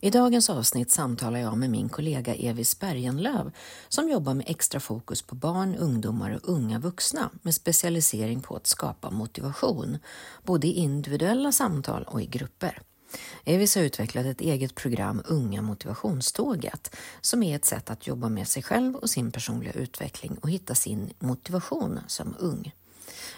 I dagens avsnitt samtalar jag med min kollega Evis Bergenlöv som jobbar med extra fokus på barn, ungdomar och unga vuxna med specialisering på att skapa motivation, både i individuella samtal och i grupper. Evis har utvecklat ett eget program, Unga motivationståget, som är ett sätt att jobba med sig själv och sin personliga utveckling och hitta sin motivation som ung.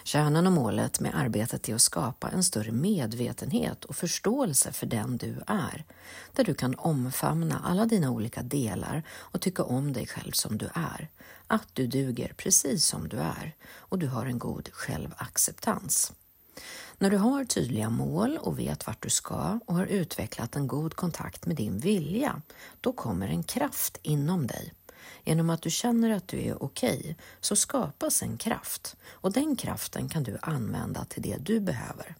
Kärnan och målet med arbetet är att skapa en större medvetenhet och förståelse för den du är, där du kan omfamna alla dina olika delar och tycka om dig själv som du är, att du duger precis som du är och du har en god självacceptans. När du har tydliga mål och vet vart du ska och har utvecklat en god kontakt med din vilja, då kommer en kraft inom dig Genom att du känner att du är okej okay, så skapas en kraft och den kraften kan du använda till det du behöver.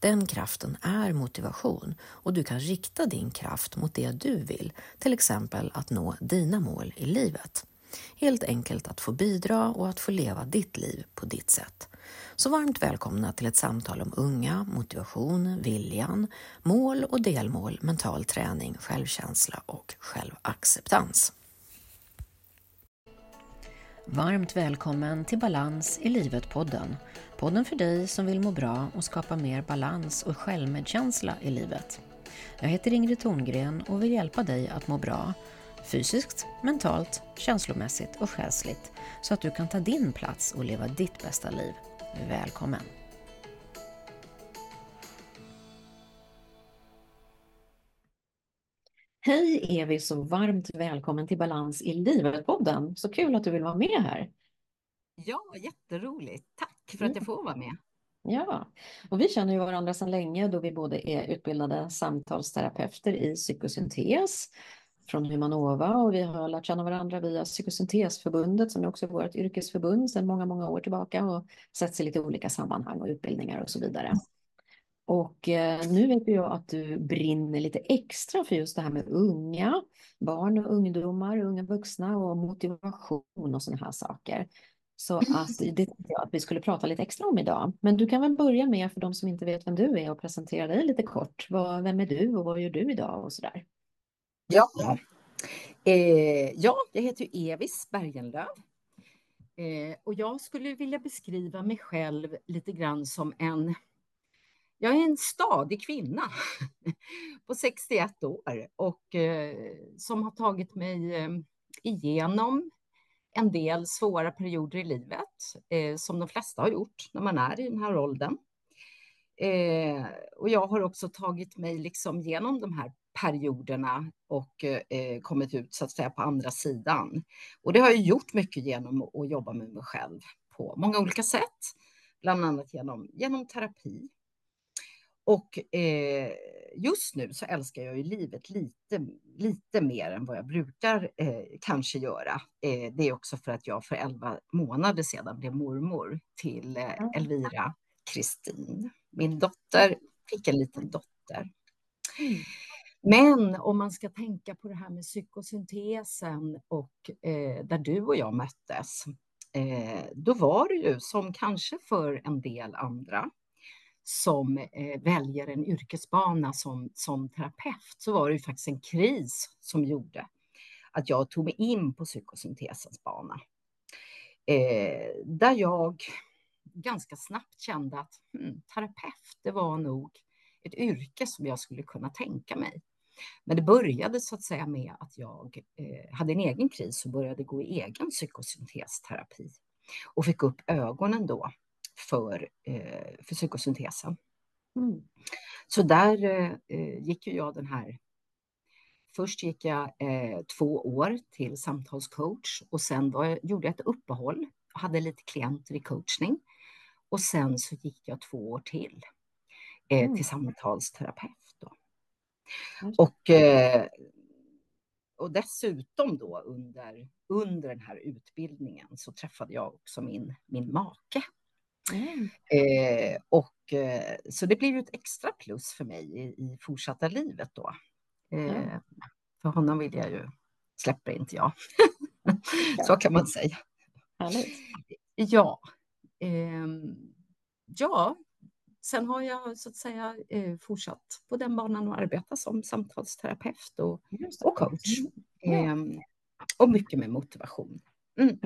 Den kraften är motivation och du kan rikta din kraft mot det du vill, till exempel att nå dina mål i livet. Helt enkelt att få bidra och att få leva ditt liv på ditt sätt. Så varmt välkomna till ett samtal om unga, motivation, viljan, mål och delmål, mental träning, självkänsla och självacceptans. Varmt välkommen till Balans i livet-podden. Podden för dig som vill må bra och skapa mer balans och självmedkänsla i livet. Jag heter Ingrid Thorngren och vill hjälpa dig att må bra fysiskt, mentalt, känslomässigt och själsligt så att du kan ta din plats och leva ditt bästa liv. Välkommen! Hej Evis och varmt välkommen till Balans i livet-podden. Så kul att du vill vara med här. Ja, jätteroligt. Tack för att jag får vara med. Ja, och vi känner ju varandra sedan länge då vi både är utbildade samtalsterapeuter i psykosyntes från Humanova och vi har lärt känna varandra via Psykosyntesförbundet som också är vårt yrkesförbund sedan många, många år tillbaka och setts i lite olika sammanhang och utbildningar och så vidare. Och eh, nu vet jag att du brinner lite extra för just det här med unga, barn och ungdomar, unga vuxna och motivation och sådana här saker. Så att det tänkte jag att vi skulle prata lite extra om idag. Men du kan väl börja med, för de som inte vet vem du är, och presentera dig lite kort. vem är du och vad gör du idag och så där? Ja, eh, ja jag heter Evis Bergenlöv. Eh, och jag skulle vilja beskriva mig själv lite grann som en jag är en stadig kvinna på 61 år och eh, som har tagit mig eh, igenom en del svåra perioder i livet, eh, som de flesta har gjort när man är i den här åldern. Eh, och jag har också tagit mig liksom genom de här perioderna och eh, kommit ut så att säga på andra sidan. Och det har jag gjort mycket genom att jobba med mig själv på många olika sätt, bland annat genom, genom terapi och eh, just nu så älskar jag ju livet lite, lite mer än vad jag brukar eh, kanske göra. Eh, det är också för att jag för elva månader sedan blev mormor till eh, Elvira Kristin. Min dotter fick en liten dotter. Mm. Men om man ska tänka på det här med psykosyntesen och eh, där du och jag möttes, eh, då var det ju som kanske för en del andra som eh, väljer en yrkesbana som, som terapeut så var det ju faktiskt en kris som gjorde att jag tog mig in på psykosyntesens bana. Eh, där jag ganska snabbt kände att hmm, terapeut, det var nog ett yrke som jag skulle kunna tänka mig. Men det började så att säga med att jag eh, hade en egen kris och började gå i egen psykosyntesterapi och fick upp ögonen då för, eh, för psykosyntesen. Mm. Så där eh, gick ju jag den här Först gick jag eh, två år till samtalscoach och sen var, gjorde jag ett uppehåll och hade lite klienter i coachning. Och sen så gick jag två år till eh, mm. till samtalsterapeut. Då. Mm. Och, eh, och dessutom då under, under den här utbildningen så träffade jag också min, min make. Mm. Eh, och, eh, så det blir ju ett extra plus för mig i, i fortsatta livet då. Eh, mm. För honom vill jag ju, släpper inte jag. så kan man säga. Härligt. Ja. Ehm, ja, sen har jag så att säga eh, fortsatt på den banan och arbetat som samtalsterapeut och, och coach. Mm. Ja. Eh, och mycket med motivation. Mm.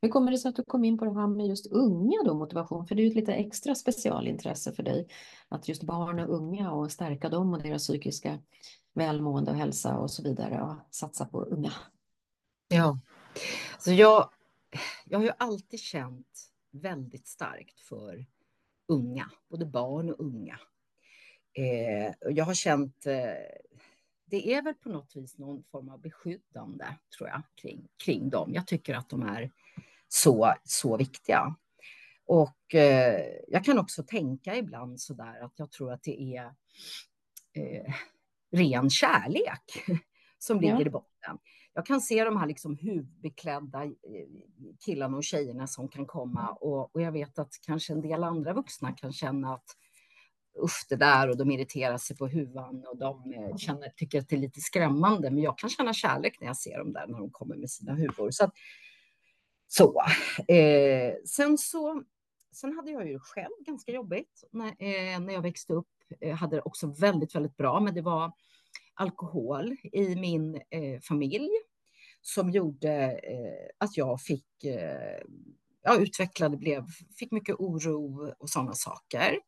Hur kommer det sig att du kom in på det här med just unga då, motivation? För det är ju ett lite extra specialintresse för dig att just barn och unga och stärka dem och deras psykiska välmående och hälsa och så vidare och satsa på unga. Ja, så jag, jag har ju alltid känt väldigt starkt för unga, både barn och unga. Eh, jag har känt, eh, det är väl på något vis någon form av beskyddande, tror jag, kring, kring dem. Jag tycker att de är så, så viktiga. Och eh, jag kan också tänka ibland så där att jag tror att det är eh, ren kärlek som ligger ja. i botten. Jag kan se de här liksom huvudbeklädda eh, killarna och tjejerna som kan komma och, och jag vet att kanske en del andra vuxna kan känna att usch det där och de irriterar sig på huvan och de eh, känner, tycker att det är lite skrämmande. Men jag kan känna kärlek när jag ser dem där när de kommer med sina huvor. Så, att, så. Eh, sen så sen hade jag ju själv ganska jobbigt när, eh, när jag växte upp. Jag hade det också väldigt, väldigt bra, men det var alkohol i min eh, familj som gjorde eh, att jag fick, eh, utvecklade, blev, fick mycket oro och sådana saker.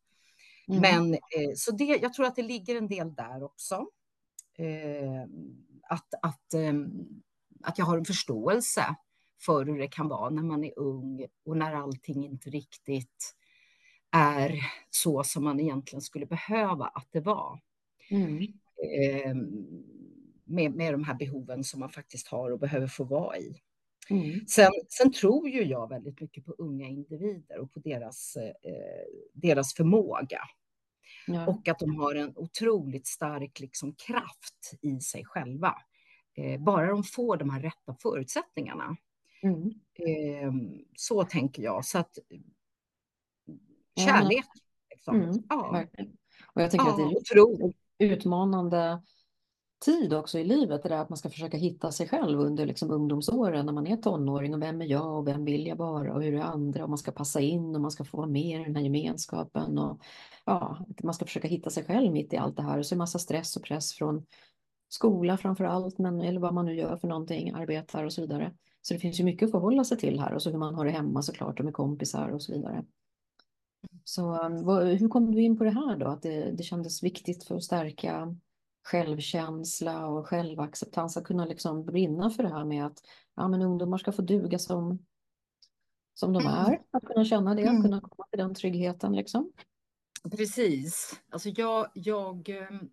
Mm. Men eh, så det, jag tror att det ligger en del där också. Eh, att, att, ehm, att jag har en förståelse för hur det kan vara när man är ung och när allting inte riktigt är så som man egentligen skulle behöva att det var. Mm. Eh, med, med de här behoven som man faktiskt har och behöver få vara i. Mm. Sen, sen, tror ju jag väldigt mycket på unga individer och på deras, eh, deras förmåga. Ja. Och att de har en otroligt stark liksom, kraft i sig själva. Eh, bara de får de här rätta förutsättningarna. Mm. Eh, så tänker jag. Så att kärlek. Liksom. Mm, ja. Och jag tänker ja, att det är otroligt utmanande tid också i livet, det där att man ska försöka hitta sig själv under liksom ungdomsåren när man är tonåring och vem är jag och vem vill jag vara och hur är andra och man ska passa in och man ska få vara med i den här gemenskapen och ja, man ska försöka hitta sig själv mitt i allt det här och så är massa stress och press från skola framför allt, men, eller vad man nu gör för någonting, arbetar och så vidare. Så det finns ju mycket att förhålla sig till här och så hur man har det hemma såklart och med kompisar och så vidare. Så vad, hur kom du in på det här då? Att det, det kändes viktigt för att stärka självkänsla och självacceptans att kunna liksom brinna för det här med att ja, men ungdomar ska få duga som, som de mm. är. Att kunna känna det, att mm. kunna komma till den tryggheten. Liksom. Precis. Alltså jag, jag, ehm,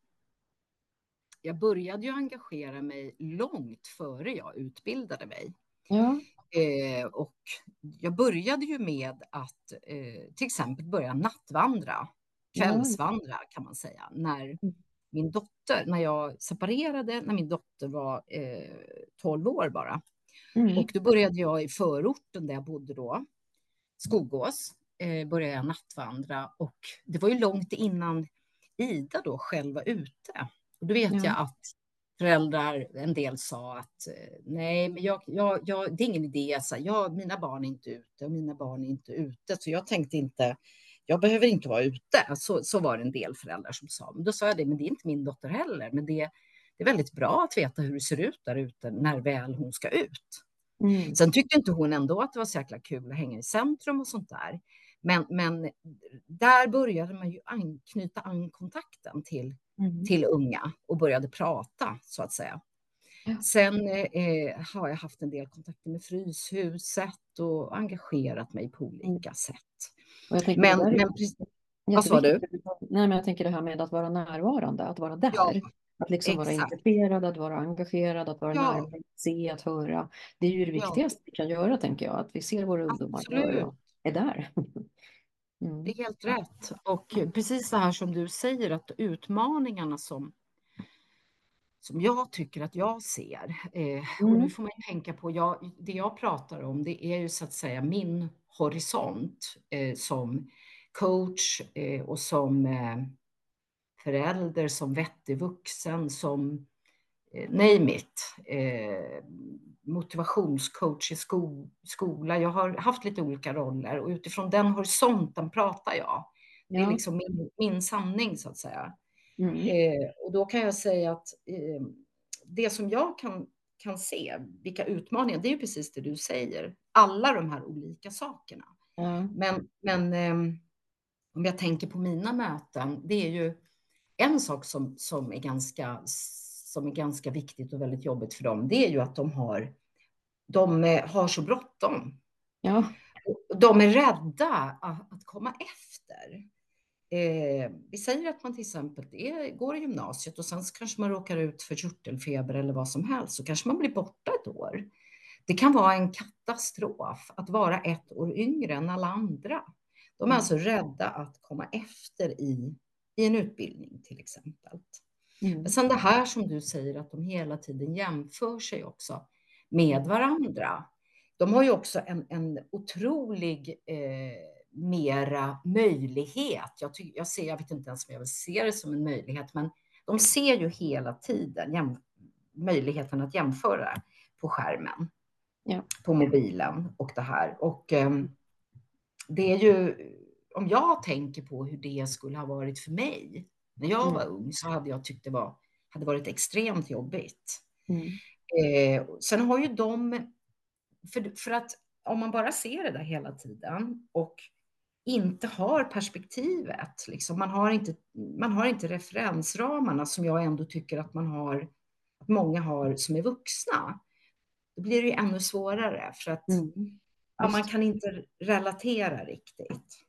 jag började ju engagera mig långt före jag utbildade mig. Ja. Eh, och jag började ju med att eh, till exempel börja nattvandra, kvällsvandra kan man säga, när mm. Min dotter, när jag separerade, när min dotter var eh, 12 år bara. Mm. Och då började jag i förorten där jag bodde då, Skogås, eh, började jag nattvandra och det var ju långt innan Ida då själv var ute. Och då vet ja. jag att föräldrar, en del sa att eh, nej, men jag, jag, jag, det är ingen idé. Så jag, mina barn är inte ute och mina barn är inte ute. Så jag tänkte inte, jag behöver inte vara ute. Så, så var det en del föräldrar som sa. Men då sa jag det, men det är inte min dotter heller. Men det, det är väldigt bra att veta hur det ser ut där ute när väl hon ska ut. Mm. Sen tyckte inte hon ändå att det var så jäkla kul att hänga i centrum och sånt där. Men, men där började man ju anknyta an kontakten till mm. till unga och började prata så att säga. Ja. Sen eh, har jag haft en del kontakter med Fryshuset och engagerat mig på olika mm. sätt. Men, men vad sa du? Nej, men jag tänker det här med att vara närvarande, att vara där. Ja, att liksom vara intresserad, att vara engagerad, att vara ja. närvarande, se, att höra. Det är ju det viktigaste ja. vi kan göra, tänker jag, att vi ser våra ungdomar och är där. Mm. Det är helt rätt. Och precis det här som du säger, att utmaningarna som, som jag tycker att jag ser, eh, mm. och nu mm. får man tänka på, jag, det jag pratar om, det är ju så att säga min horisont eh, som coach eh, och som eh, förälder, som vettig vuxen, som eh, name it. Eh, motivationscoach i sko skola. Jag har haft lite olika roller och utifrån den horisonten pratar jag. Det är liksom min, min sanning så att säga. Mm. Eh, och då kan jag säga att eh, det som jag kan, kan se, vilka utmaningar, det är ju precis det du säger. Alla de här olika sakerna. Ja. Men, men eh, om jag tänker på mina möten, det är ju en sak som, som, är ganska, som är ganska viktigt och väldigt jobbigt för dem. Det är ju att de har, de eh, har så bråttom. Ja. De är rädda att, att komma efter. Eh, vi säger att man till exempel är, går i gymnasiet och sen kanske man råkar ut för körtelfeber eller vad som helst, så kanske man blir borta ett år. Det kan vara en katastrof att vara ett år yngre än alla andra. De är Mm. alltså rädda att komma efter i, i en utbildning till exempel. Mm. Men sen det här som du säger att de hela tiden jämför sig också med varandra. De har ju också en, en otrolig eh, mera möjlighet. Jag, ty, jag, ser, jag vet inte ens om jag vill se det som en möjlighet, men de ser ju hela tiden jäm, möjligheten att jämföra på skärmen, Ja. på mobilen och det här. Och eh, det är ju, om jag tänker på hur det skulle ha varit för mig när jag Mm. var ung så hade jag tyckt det var, hade varit extremt jobbigt. Mm. Eh, sen har ju de, för, för att om man bara ser det där hela tiden och inte har perspektivet, liksom, man, har inte, man har inte referensramarna som jag ändå tycker att man har, att många har som är vuxna, då blir det ju ännu svårare för att Mm. ja, man kan inte relatera riktigt.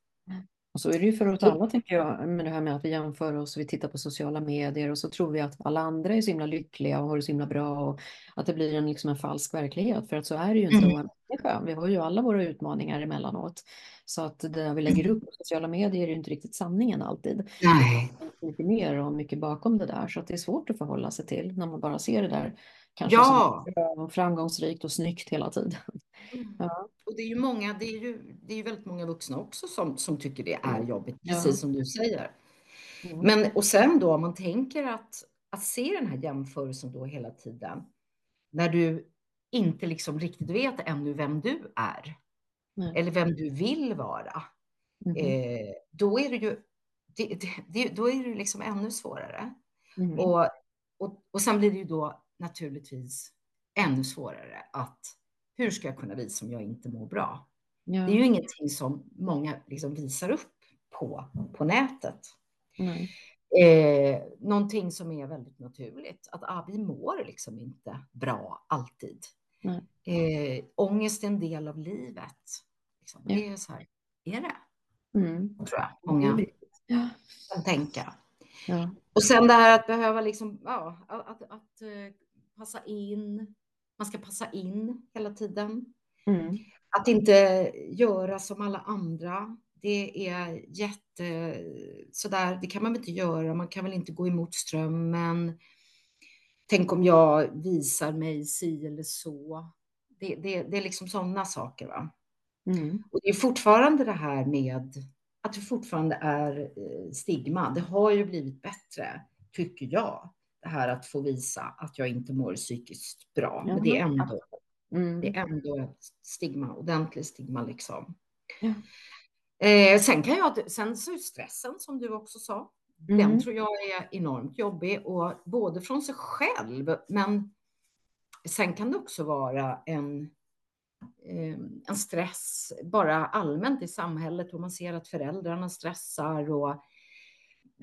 Och så är det ju för oss alla, tänker jag, med det här med att vi jämför oss, vi tittar på sociala medier och så tror vi att alla andra är så himla lyckliga och har det så himla bra och att det blir en, liksom en falsk verklighet. För att så är det ju inte Mm. människa. Vi har ju alla våra utmaningar emellanåt. Så att det där vi lägger upp på sociala medier är ju inte riktigt sanningen alltid. Nej. Det är mycket mer och mycket bakom det där. Så att det är svårt att förhålla sig till när man bara ser det där kanske Ja. som framgångsrikt och snyggt hela tiden. Mm. Ja. Och det är ju många, det är ju, det är ju väldigt många vuxna också som, som tycker det är jobbigt, Ja. precis som du säger. Mm. Men och sen då om man tänker att, att se den här jämförelsen då hela tiden, när du inte liksom riktigt vet ännu vem du är Nej. eller vem du vill vara, Mhm. eh, då är det ju det, det, då är det liksom ännu svårare. Mhm. Och, och, och sen blir det ju då naturligtvis ännu svårare att hur ska jag kunna visa om jag inte mår bra? Ja. Det är ju ingenting som många liksom visar upp på, på nätet. Nej. Eh, någonting som är väldigt naturligt, att ah, vi mår liksom inte bra alltid. Eh, ångest är en del av livet. Liksom. Ja. Det är så här, är det? Mm. Tror jag många Ja. kan tänka. Ja. Och sen det här att behöva liksom, ja, att, att, att eh, passa in. Man ska passa in hela tiden. Mm. Att inte göra som alla andra. Det är jätte sådär, det kan man väl inte göra. Man kan väl inte gå emot strömmen. Tänk om jag visar mig si eller så. Det, det, det är liksom sådana saker. Va? Mm. Och det är fortfarande det här med att det fortfarande är eh, stigma. Det har ju blivit bättre, tycker jag. Det här att få visa att jag inte mår psykiskt bra. Men det är ändå, Mm. det är ändå ett stigma, ordentligt stigma liksom. Ja. Eh, sen kan jag, sen så stressen som du också sa, den Mm. tror jag är enormt jobbig och både från sig själv, men sen kan det också vara en, eh, en stress bara allmänt i samhället och man ser att föräldrarna stressar och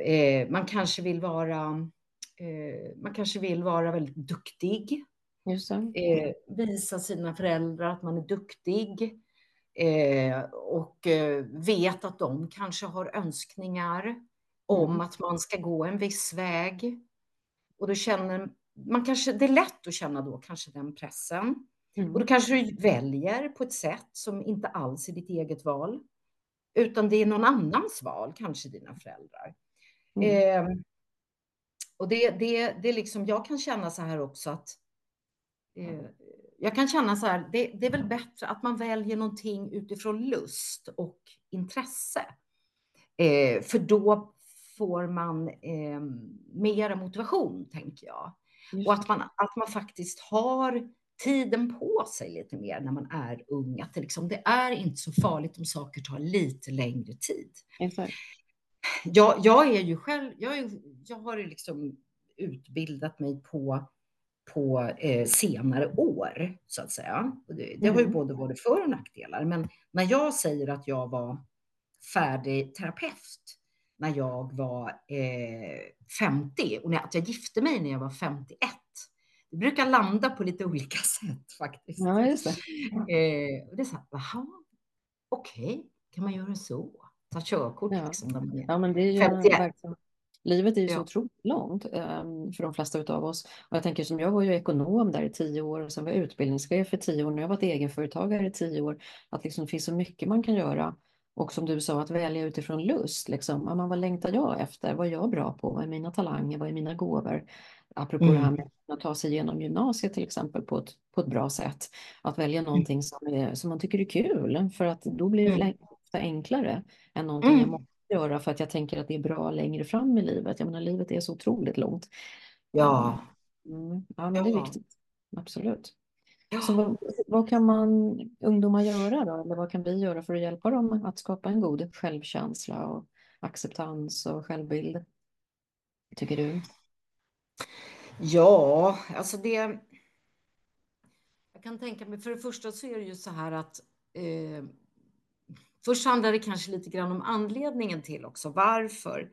eh, man kanske vill vara eh, man kanske vill vara väldigt duktig, eh, visa sina föräldrar att man är duktig eh, och eh, vet att de kanske har önskningar om Mm. att man ska gå en viss väg. Och då känner man kanske, det är lätt att känna då kanske den pressen. Och Mm. då kanske du väljer på ett sätt som inte alls är ditt eget val, utan det är någon annans val, kanske dina föräldrar. Mm. Eh, och det, det, det liksom, jag kan känna så här också att eh, jag kan känna så här, det, det är väl bättre att man väljer någonting utifrån lust och intresse. Eh, för då får man eh, mera motivation, tänker jag. Just Och att man, att man faktiskt har tiden på sig lite mer när man är ung. Att det, liksom, det är inte så farligt om saker tar lite längre tid. Exakt. Jag, jag är ju själv, jag, är, jag har liksom utbildat mig på, på eh, senare år, så att säga. Det, det har ju mm. både både för och nackdelar. Men när jag säger att jag var färdig terapeut när jag var eh, 50 och när, att jag gifte mig när jag var 51. Det brukar landa på lite olika sätt faktiskt. Ja, just det. Eh, det är så här, jaha, okej, okay, kan man göra så? Ta körkort ja. liksom när man är ja, men det är ju 51. Livet är ju så otroligt långt um, för de flesta av oss. Och jag tänker som jag var ju ekonom där i tio år och sen var jag utbildningschef i tio år. Nu har jag varit egenföretagare i tio år. Att liksom det finns så mycket man kan göra. Och som du sa, att välja utifrån lust. Liksom. vad längtar jag efter? Vad är jag bra på? Vad är mina talanger? Vad är mina gåvor? Apropå mm. det här med att ta sig igenom gymnasiet till exempel på ett, på ett bra sätt. Att välja mm. någonting som, är, som man tycker är kul. För att då blir det mm. Enklare än någonting mm. jag måste göra för att jag tänker att det är bra längre fram i livet. Jag menar, livet är så otroligt långt. Ja. Mm. Ja, men ja. det är viktigt. Absolut. Så vad, vad, kan man ungdomar göra då? Eller vad kan vi göra för att hjälpa dem att skapa en god självkänsla och acceptans och självbild? Tycker du? Ja, alltså det. Jag kan tänka mig, för det första så är det ju så här att eh, först handlar det kanske lite grann om anledningen till också varför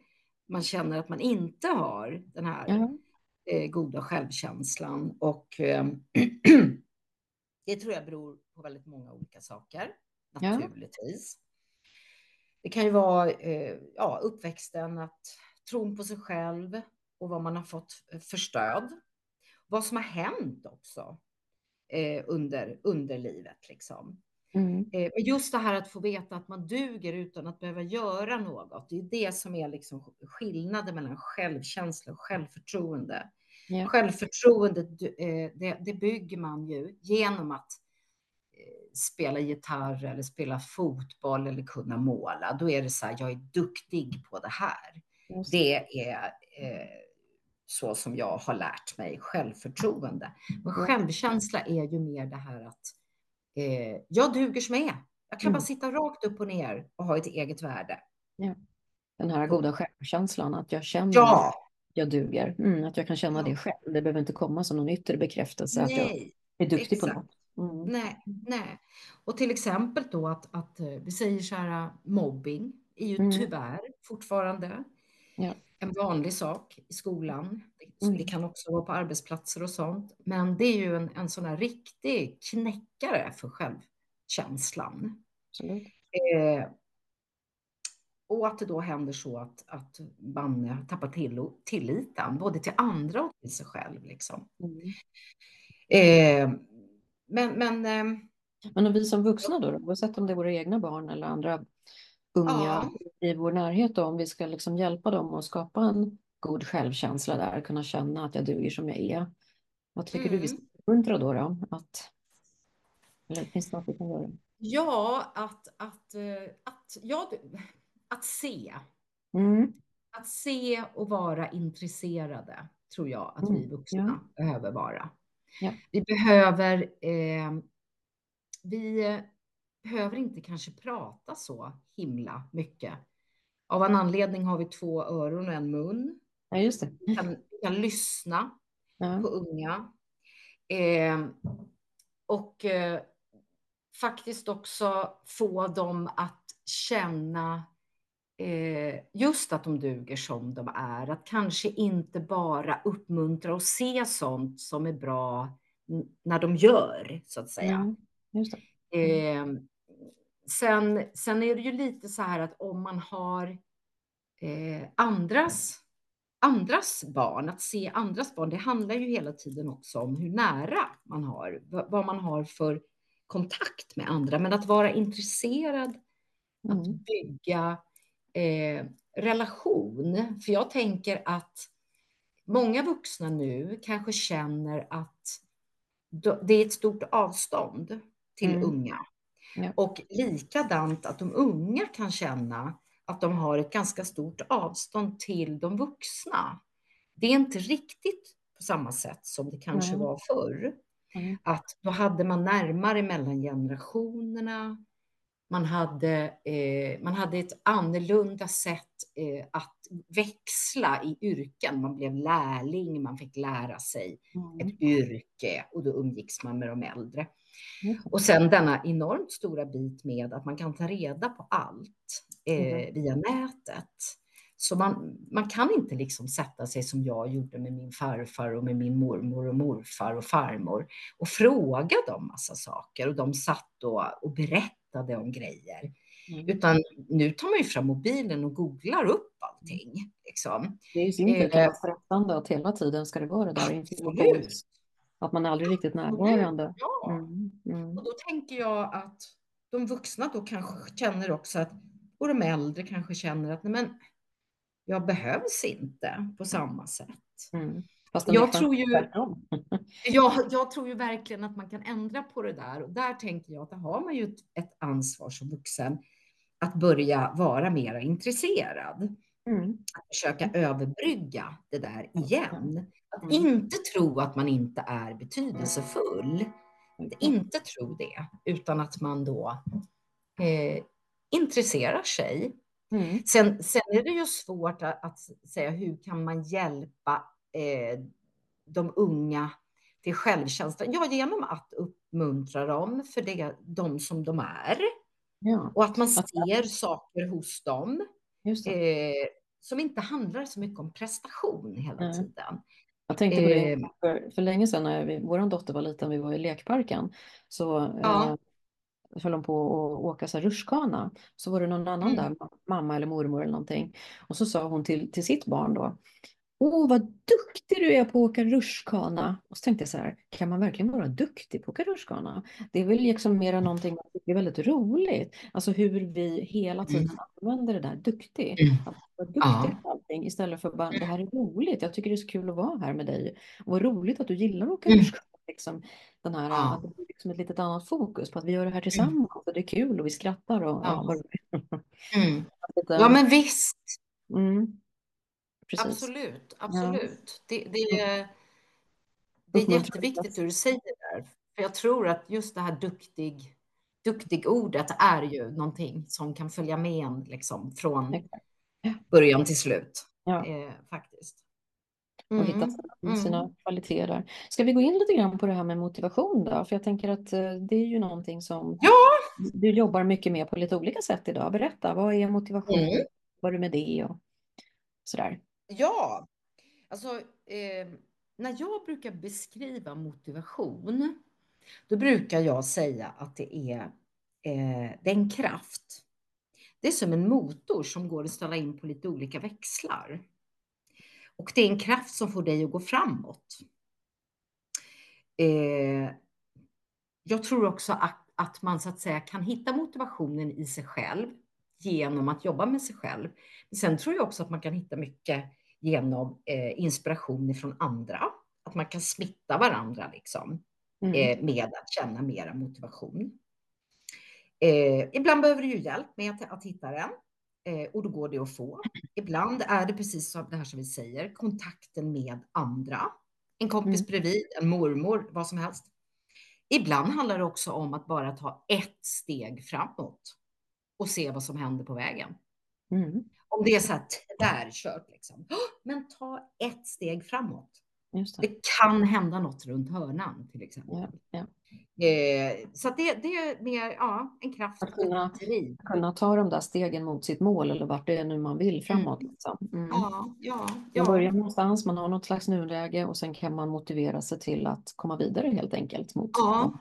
man känner att man inte har den här mm. eh, goda självkänslan och eh, Det tror jag beror på väldigt många olika saker, naturligtvis. Ja. Det kan ju vara eh, ja, uppväxten, att tron på sig själv och vad man har fått för stöd. Vad som har hänt också eh, under, under livet. Liksom. Mm. Eh, men just det här att få veta att man duger utan att behöva göra något. Det är det som är liksom skillnaden mellan självkänsla och självförtroende. Ja. Självförtroendet, eh, det, det, bygger man ju genom att eh, spela gitarr eller spela fotboll eller kunna måla. Då är det så här, jag är duktig på det här. Just. Det är så som jag har lärt mig självförtroende. Men självkänsla är ju mer det här att eh, jag duger som jag är. Jag kan mm. bara sitta rakt upp och ner och ha ett eget värde. Ja. Den här goda självkänslan, att jag känner ja jag duger. Mm, att jag kan känna ja. det själv. Det behöver inte komma som någon yttre bekräftelse nej, att jag är duktig exakt. på något. Mm. Nej, nej. Och till exempel då att, att eh, vi säger så här, mobbing är ju mm. tyvärr fortfarande ja. en vanlig sak i skolan. Mm. Det kan också vara på arbetsplatser och sånt. Men det är ju en, en sån här riktig knäckare för självkänslan. Absolut. Eh, och att det då händer så att, att man tappar till, tilliten, både till andra och till sig själv. Liksom. Mm. Eh, men, men, eh, men vi som vuxna då, oavsett om det är våra egna barn eller andra unga ja. i vår närhet, då, om vi ska liksom hjälpa dem att skapa en god självkänsla där, kunna känna att jag duger som jag är. Vad tycker mm. du vi ska uppmuntra då? då? Att, eller finns det något vi kan göra? Ja, att, att, eh, att ja, att se. Mm. Att se och vara intresserade tror jag att vi mm. vuxna ja. behöver vara. Ja. Vi behöver, eh, vi behöver inte kanske prata så himla mycket. Av en anledning har vi två öron och en mun. Ja, just det. Vi kan, kan lyssna ja. på unga. Eh, och eh, faktiskt också få dem att känna eh, just att de duger som de är. Att kanske inte bara uppmuntra och se sånt som är bra när de gör, så att säga. Mm, mm. Eh, sen, sen är det ju lite så här att om man har eh, andras, andras barn, att se andras barn, det handlar ju hela tiden också om hur nära man har, vad man har för kontakt med andra, men att vara intresserad, mm. att bygga eh, relation. För jag tänker att många vuxna nu kanske känner att det är ett stort avstånd till mm. unga. Ja. Och likadant att de unga kan känna att de har ett ganska stort avstånd till de vuxna. Det är inte riktigt på samma sätt som det kanske mm. var förr. Mm. Att då hade man närmare mellan generationerna. man hade, eh, man hade ett annorlunda sätt eh, att växla i yrken. Man blev lärling, man fick lära sig Mm. ett yrke och då umgicks man med de äldre. Och sen denna enormt stora bit med att man kan ta reda på allt eh, Mhm. via nätet. Så man, man kan inte liksom sätta sig som jag gjorde med min farfar och med min mormor och morfar och farmor och fråga dem massa saker och de satt då och berättade om grejer. Mm. Utan nu tar man ju fram mobilen och googlar upp allting. Liksom. Det är sin tur Eh, stressande att hela tiden ska det vara det där Absolut. Att man är aldrig riktigt närvarande. Ja. Mm. Mm. Och då tänker jag att de vuxna då kanske känner också att, och de äldre kanske känner att nej men, jag behövs inte på samma sätt. Mm. Jag tror ju- tvärtom. Jag, jag tror ju verkligen att man kan ändra på det där och där tänker jag att där har man ju ett, ett ansvar som vuxen att börja vara mera intresserad. Mm. Att försöka överbrygga det där igen. Att Mm. inte tro att man inte är betydelsefull. Att inte tro det, utan att man då eh, intresserar sig. Mm. Sen, sen är det ju svårt att, att säga hur kan man hjälpa eh, de unga till självkänsla? Ja, genom att uppmuntra dem för det, de som de är Ja, och att man ser saker hos dem. Eh, som inte handlar så mycket om prestation hela Nej. tiden. Jag tänkte på det eh, för, för länge sedan när vi, vår dotter var liten, vi var i lekparken, så Ja. eh, höll de på att åka så här rutschkana. Så var det någon annan Mm. där, ma- mamma eller mormor eller någonting. Och så sa hon till, till sitt barn då, Åh, vad duktig du är på att åka rutschkana. Och så tänkte jag så här, kan man verkligen vara duktig på att åka rutschkana? Det är väl liksom mera någonting tycker är väldigt roligt. Alltså hur vi hela tiden använder det där, duktig. Mm. Att vara duktig Ja. på allting istället för bara, det här är roligt, jag tycker det är så kul att vara här med dig. Och vad roligt att du gillar att åka Mm. rutschkana. Liksom, den här, Ja. att det blir liksom ett litet annat fokus på att vi gör det här tillsammans och det är kul och vi skrattar och ja, Ja. Mm. Ja, men visst. mm, precis. Absolut, absolut. Det, det, är, det är jätteviktigt hur du säger där. För jag tror att just det här duktig, duktig ordet är ju någonting som kan följa med en liksom från början till slut. Ja. Eh, faktiskt. och hitta Mm, sina, sina kvaliteter där. Ska vi gå in lite grann på det här med motivation då? För jag tänker att eh, det är ju någonting som Ja. du jobbar mycket med på lite olika sätt idag. Berätta, vad är motivation? Mm. Vad är det med det och sådär? Ja, alltså eh, när jag brukar beskriva motivation, då brukar jag säga att det är, eh, det är en kraft. Det är som en motor som går att ställa in på lite olika växlar. Och det är en kraft som får dig att gå framåt. Eh, jag tror också att, att man så att säga kan hitta motivationen i sig själv genom att jobba med sig själv. Men sen tror jag också att man kan hitta mycket genom eh, inspiration från andra. Att man kan smitta varandra liksom, Mm. eh, med att känna mera motivation. Eh, ibland behöver du ju hjälp med att, att hitta den eh, och då går det att få. Ibland är det precis som det här som vi säger, kontakten med andra. En kompis Mm. bredvid, en mormor, vad som helst. Ibland handlar det också om att bara ta ett steg framåt och se vad som händer på vägen. Mm. Om det är så här tvärkört liksom. "Åh, Men ta ett steg framåt. Det. Det kan hända något runt hörnan till exempel. Ja, ja. Eh, så det, det är mer ja, en kraft Att kunna-. Kunna ta de där stegen mot sitt mål eller vart det är nu man vill framåt. Mm. Liksom. Mm. Ja, ja, Man börjar ja. någonstans, man har något slags nuläge och sen kan man motivera sig till att komma vidare helt enkelt mot Ja.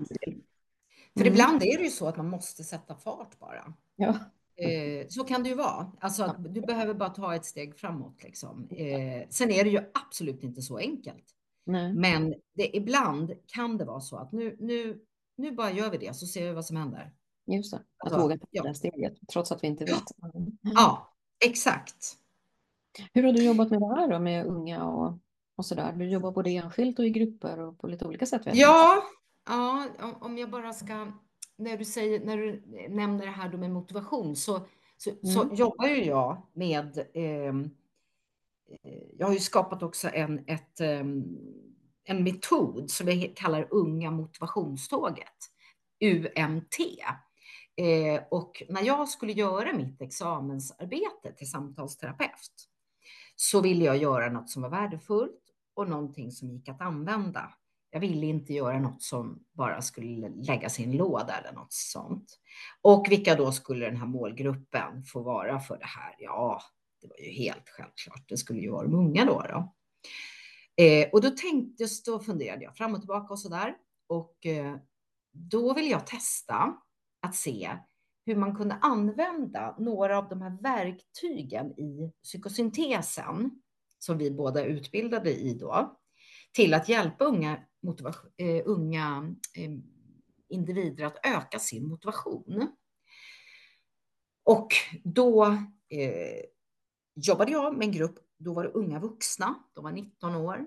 För Mm. ibland är det ju så att man måste sätta fart bara. Ja. Eh, så kan det ju vara. Alltså att du behöver bara ta ett steg framåt. Liksom. Eh, sen är det ju absolut inte så enkelt. Nej. Men det, ibland kan det vara så att nu, nu, nu bara gör vi det så ser vi vad som händer. Just det, att Alltså, våga ta ja. det steget trots att vi inte vet. Mm. Ja, exakt. Hur har du jobbat med det här då med unga och, och sådär? Du jobbar både enskilt och i grupper och på lite olika sätt. Ja, ja, om- om jag bara ska, när du säger, när du nämner det här då med motivation så, så, så Mm. jobbar ju jag med, ehm, eh, jag har ju skapat också en, ett, ehm, en metod som vi kallar Unga motivationståget, UMT. Eh, och när jag skulle göra mitt examensarbete till samtalsterapeut så ville jag göra något som var värdefullt och någonting som gick att använda. Jag ville inte göra något som bara skulle läggas i en låda eller något sånt. Och vilka då skulle den här målgruppen få vara för det här? Ja, det var ju helt självklart. Det skulle ju vara de unga då. då. Eh, och då tänkte jag, då funderade jag fram och tillbaka och så där. Och eh, då vill jag testa att se hur man kunde använda några av de här verktygen i psykosyntesen som vi båda utbildade i då till att hjälpa unga, eh, unga eh, individer att öka sin motivation. Och då eh, jobbade jag med en grupp, då var det unga vuxna, de var 19 år.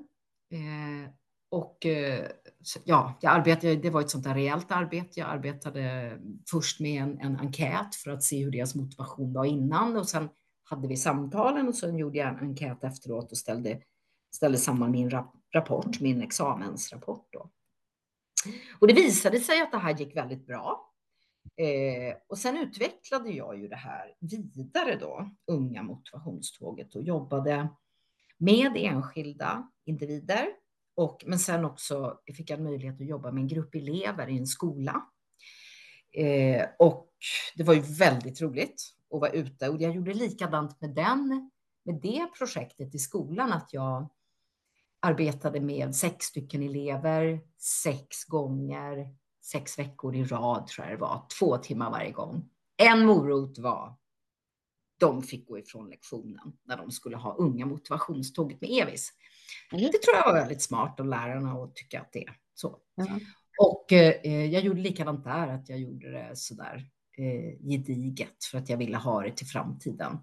Eh, och eh, ja, jag arbetade, det var ett sånt där rejält arbete. Jag arbetade först med en, en enkät för att se hur deras motivation var innan och sen hade vi samtalen och sen gjorde jag en enkät efteråt och ställde, ställde samman min rapport, min examensrapport. Då. Och det visade sig att det här gick väldigt bra. Eh, och sen utvecklade jag ju det här vidare då, unga motivationståget och jobbade med enskilda individer. Och, men sen också fick jag möjlighet att jobba med en grupp elever i en skola. Eh, och det var ju väldigt roligt att vara ute och jag gjorde likadant med den, med det projektet i skolan, att jag arbetade med sex stycken elever, sex gånger, sex veckor i rad tror jag det var, två timmar varje gång. En morot var de fick gå ifrån lektionen när de skulle ha unga motivationståget med Evis. Mm. Det tror jag var väldigt smart av lärarna att tycka att det är så. Mm. Och eh, jag gjorde likadant där, att jag gjorde det sådär eh, gediget för att jag ville ha det till framtiden.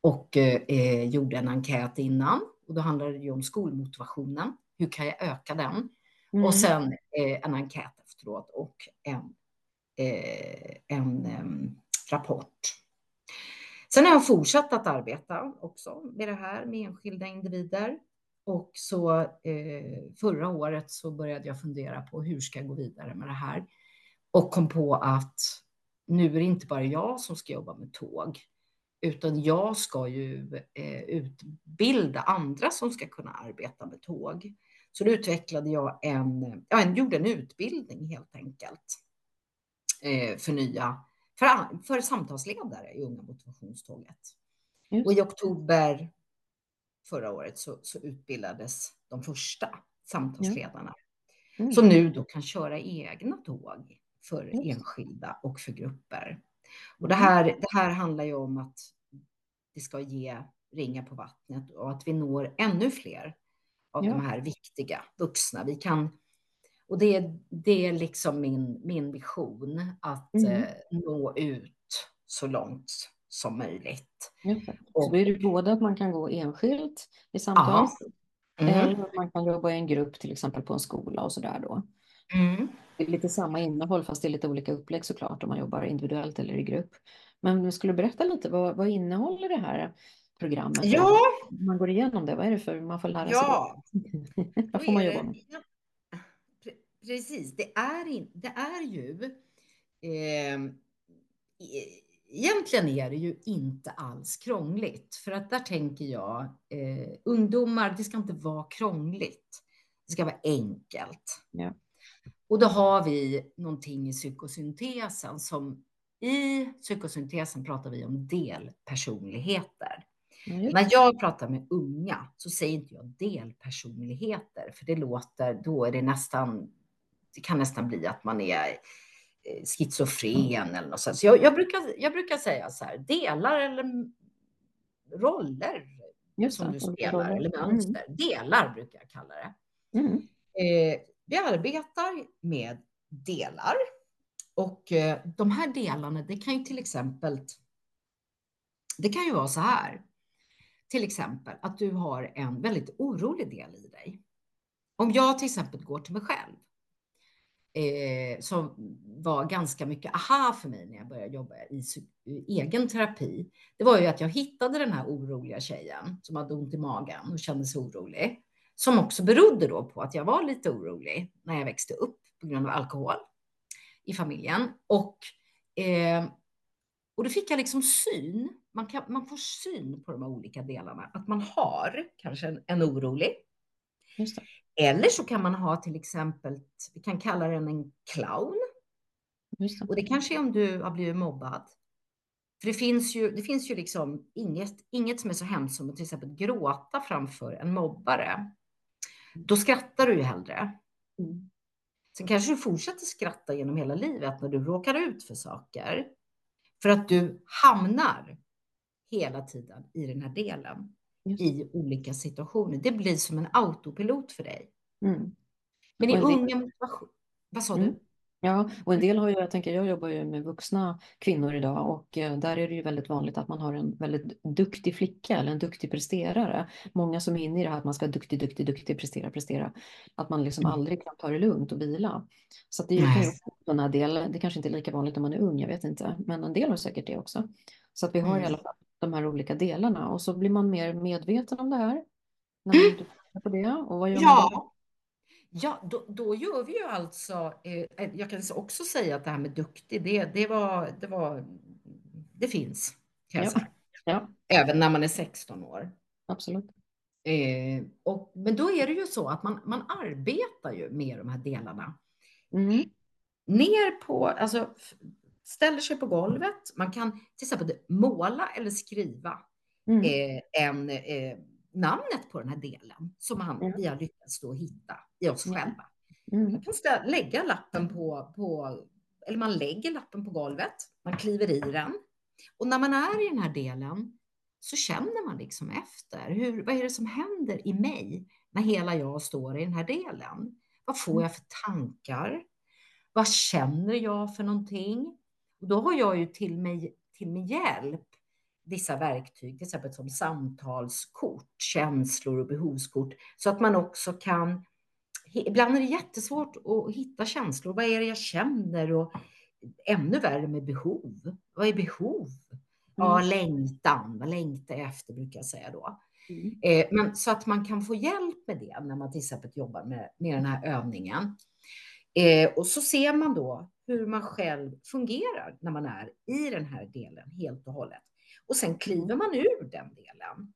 Och eh, gjorde en enkät innan och då handlade det ju om skolmotivationen. Hur kan jag öka den? Mm. Och sen eh, en enkät efteråt och en, eh, en ehm, rapport. Sen har jag fortsatt att arbeta också med det här med enskilda individer. Och så eh, förra året så började jag fundera på hur ska jag gå vidare med det här? Och kom på att nu är det inte bara jag som ska jobba med tåg, utan jag ska ju eh, utbilda andra som ska kunna arbeta med tåg. Så då utvecklade jag en, ja, en, gjorde en utbildning helt enkelt eh, för nya, för, för samtalsledare i Unga motivationståget. Just. Och i oktober förra året så, så utbildades de första samtalsledarna. Mm. Som nu då kan köra egna tåg för mm. enskilda och för grupper. Och det här, det här handlar ju om att det ska ge ringa på vattnet och att vi når ännu fler av ja. de här viktiga vuxna. Vi kan, och det, det är liksom min, min vision, att mm. eh, nå ut så långt som möjligt. Ja, så då är det både att man kan gå enskilt i samtal, mm. eller att man kan jobba i en grupp, till exempel på en skola och så där då. Mm. Det är lite samma innehåll, fast det är lite olika upplägg såklart, om man jobbar individuellt eller i grupp. Men skulle du berätta llite, vad, vad innehåller det här programmet? Ja. Man går igenom det, vad är det för man får lära sig? Ja. vad får man jobba med? Precis, det är, in, det är ju eh, Egentligen är det ju inte alls krångligt, för att där tänker jag eh, ungdomar, det ska inte vara krångligt. Det ska vara enkelt. Ja. Och då har vi någonting i psykosyntesen som i psykosyntesen pratar vi om delpersonligheter. Mm. När jag pratar med unga så säger inte jag delpersonligheter, för det låter, då är det nästan, det kan nästan bli att man är eh, schizofren eller något sånt. Så jag, jag, brukar, jag brukar säga så här, delar eller roller Just som det, du spelar, roller. eller mönster. Mm. Delar brukar jag kalla det. Mm. Eh, vi arbetar med delar. Och eh, de här delarna, det kan ju till exempel, det kan ju vara så här, till exempel att du har en väldigt orolig del i dig. Om jag till exempel går till mig själv, eh, som var ganska mycket aha för mig när jag började jobba i, i eh, egen terapi, det var ju att jag hittade den här oroliga tjejen som hade ont i magen och kände sig orolig, som också berodde då på att jag var lite orolig när jag växte upp på grund av alkohol i familjen. Och Eh, och då fick jag liksom syn. Man, kan, man får syn på de här olika delarna. Att man har kanske en, en orolig. Eller så kan man ha till exempel, vi kan kalla den en clown. Det. Och det kanske är om du har blivit mobbad. För det finns ju, det finns ju liksom inget, inget som är så hemskt som att till exempel gråta framför en mobbare. Då skrattar du ju hellre. Mm. Sen kanske du fortsätter skratta genom hela livet när du råkar ut för saker. För att du hamnar hela tiden i den här delen i olika situationer. Det blir som en autopilot för dig. Mm. Men i unga. Vad sa mm. du? Ja, och en del har ju, jag tänker, jag jobbar ju med vuxna kvinnor idag och eh, där är det ju väldigt vanligt att man har en väldigt duktig flicka eller en duktig presterare. Många som är inne i det här att man ska duktig, duktig, duktig, prestera, prestera. Att man liksom mm. aldrig kan ta det lugnt och vila. Så det kan ju den här delen, det kanske inte är lika vanligt om man är ung, jag vet inte, men en del har säkert det också. Så att vi har mm. i alla fall de här olika delarna och så blir man mer medveten om det här. När man mm. på det. Och vad gör ja. man då? Ja, då, då, gör vi ju alltså, eh, jag kan också säga att det här med duktig, det, det, var, det, var, det finns, kan jag ja. säga. Ja. Även när man är 16 år. Absolut. Eh, och, men då är det ju så att man, man arbetar ju med de här delarna. Mm. Ner på, alltså ställer sig på golvet. Man kan till exempel måla eller skriva mm. eh, en, eh, namnet på den här delen som man, mm. vi har lyckats då hitta i oss själva. Mm. Man kan ställa, lägga lappen på, på, eller man lägger lappen på golvet, man kliver i den. Och när man är i den här delen så känner man liksom efter. Hur, vad är det som händer i mig när hela jag står i den här delen? Vad får jag för tankar? Vad känner jag för någonting? Och då har jag ju till mig, till mig hjälp vissa verktyg, till exempel som samtalskort, känslor och behovskort, så att man också kan Ibland är det jättesvårt att hitta känslor. Vad är det jag känner? Och ännu värre med behov. Vad är behov? Ja, mm. längtan. Vad längtar jag efter, brukar jag säga då. Mm. Eh, men så att man kan få hjälp med det när man till exempel jobbar med, med den här övningen. Eh, och så ser man då hur man själv fungerar när man är i den här delen helt och hållet. Och sen kliver man ur den delen.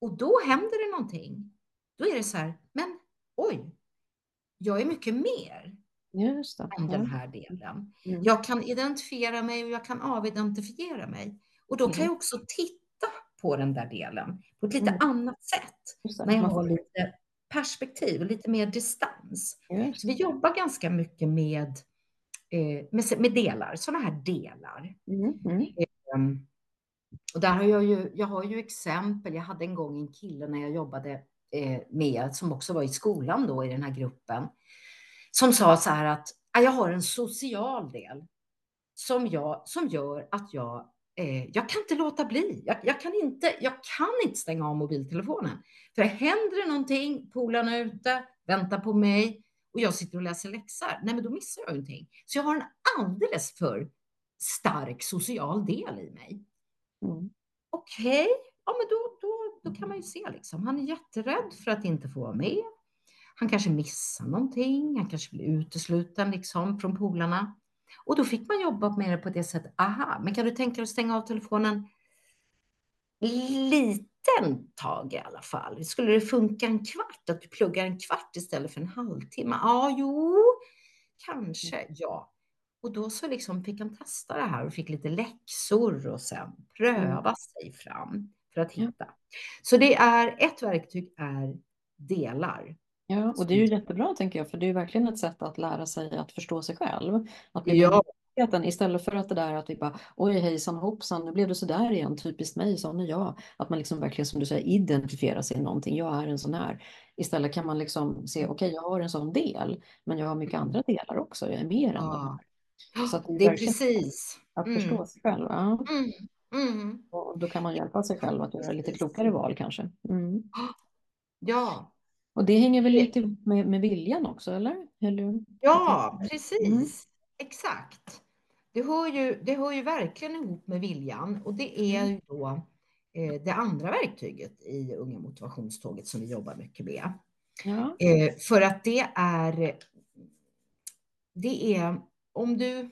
Och då händer det någonting. Då är det så här, men oj, jag är mycket mer Just det. än den här delen. Mm. Jag kan identifiera mig och jag kan avidentifiera mig. Och då kan mm. jag också titta på den där delen på ett lite mm. annat sätt. När jag har lite perspektiv och lite mer distans. Så vi jobbar ganska mycket med, eh, med, med delar, sådana här delar. Mm. Ehm, och där har jag ju, jag har ju exempel. Jag hade en gång en kille när jag jobbade eh, med, som också var i skolan då i den här gruppen, som sa så här att ah, jag har en social del som, jag, som gör att jag eh, jag kan inte låta bli. Jag, jag, kan inte, jag kan inte stänga av mobiltelefonen. För händer det någonting, polarna är ute, väntar på mig och jag sitter och läser läxor, nej men då missar jag någonting. Så jag har en alldeles för stark social del i mig. Mm. Okej, okay. ja men då, då, då kan man ju se liksom. Han är jätterädd för att inte få vara med. Han kanske missar någonting, han kanske blir utesluten liksom från polarna. Och då fick man jobba med det på det sättet. Aha, men kan du tänka dig att stänga av telefonen liten tag i alla fall? Skulle det funka en kvart? Att du pluggar en kvart istället för en halvtimme? Ja, jo, kanske, ja. Och då så liksom fick han testa det här och fick lite läxor och sen pröva mm. sig fram för att hitta. Så det är ett verktyg är delar. Ja, och det är ju jättebra tänker jag, för det är ju verkligen ett sätt att lära sig att förstå sig själv. Att bli ja. Istället för att det där att vi bara, oj hejsan hoppsan, nu blev det så där igen, typiskt mig, sån är jag. Att man liksom verkligen som du säger identifierar sig i någonting, jag är en sån här. Istället kan man liksom se, okej okay, jag har en sån del, men jag har mycket andra delar också, jag är mer än ja. de Så det, det är precis. Att mm. förstå sig själv. Ja. Mm. Mm. Och då kan man hjälpa sig själv att göra lite klokare val kanske. Mm. Ja, och det hänger väl lite med, med viljan också, eller? eller? Ja, precis. Mm. Exakt. Det hör, ju, det hör ju verkligen ihop med viljan och det är mm. ju då eh, det andra verktyget i Unga motivationståget som vi jobbar mycket med. Ja. Eh, för att det är, det är om du,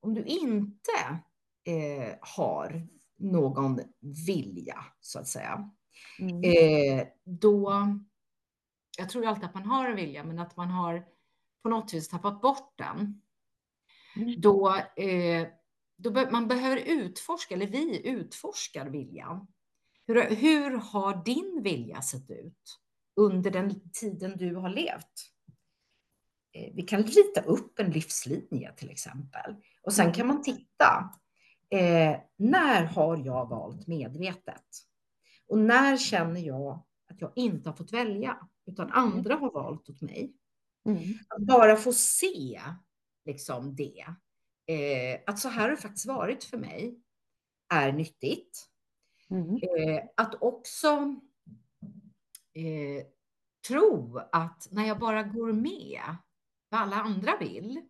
om du inte eh, har någon vilja, så att säga, mm. eh, då, jag tror alltid att man har en vilja, men att man har på något vis tappat bort den. Mm. Då, eh, då be man behöver utforska, eller vi utforskar viljan. Hur, hur har din vilja sett ut under den tiden du har levt? Eh, vi kan rita upp en livslinje till exempel. Och sen kan man titta. Eh, när har jag valt medvetet? Och när känner jag att jag inte har fått välja, utan andra har valt åt mig? Mm. Att bara få se liksom det, eh, att så här har det faktiskt varit för mig, är nyttigt. Mm. Eh, att också eh, tro att när jag bara går med vad alla andra vill,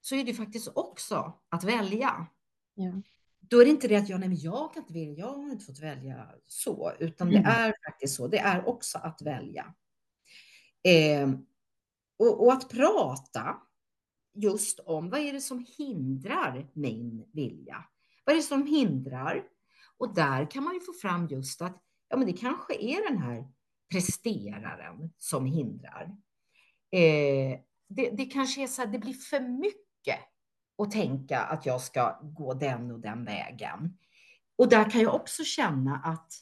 så är det faktiskt också att välja. Ja. Då är det inte det att jag, nej, men jag kan inte välja, jag har inte fått välja så, utan mm. det är faktiskt så. Det är också att välja. Eh, och, och, att prata just om vad är det som hindrar min vilja? Vad är det som hindrar? Och där kan man ju få fram just att ja, men det kanske är den här presteraren som hindrar. Eh, det, det kanske är så att det blir för mycket att tänka att jag ska gå den och den vägen. Och där kan jag också känna att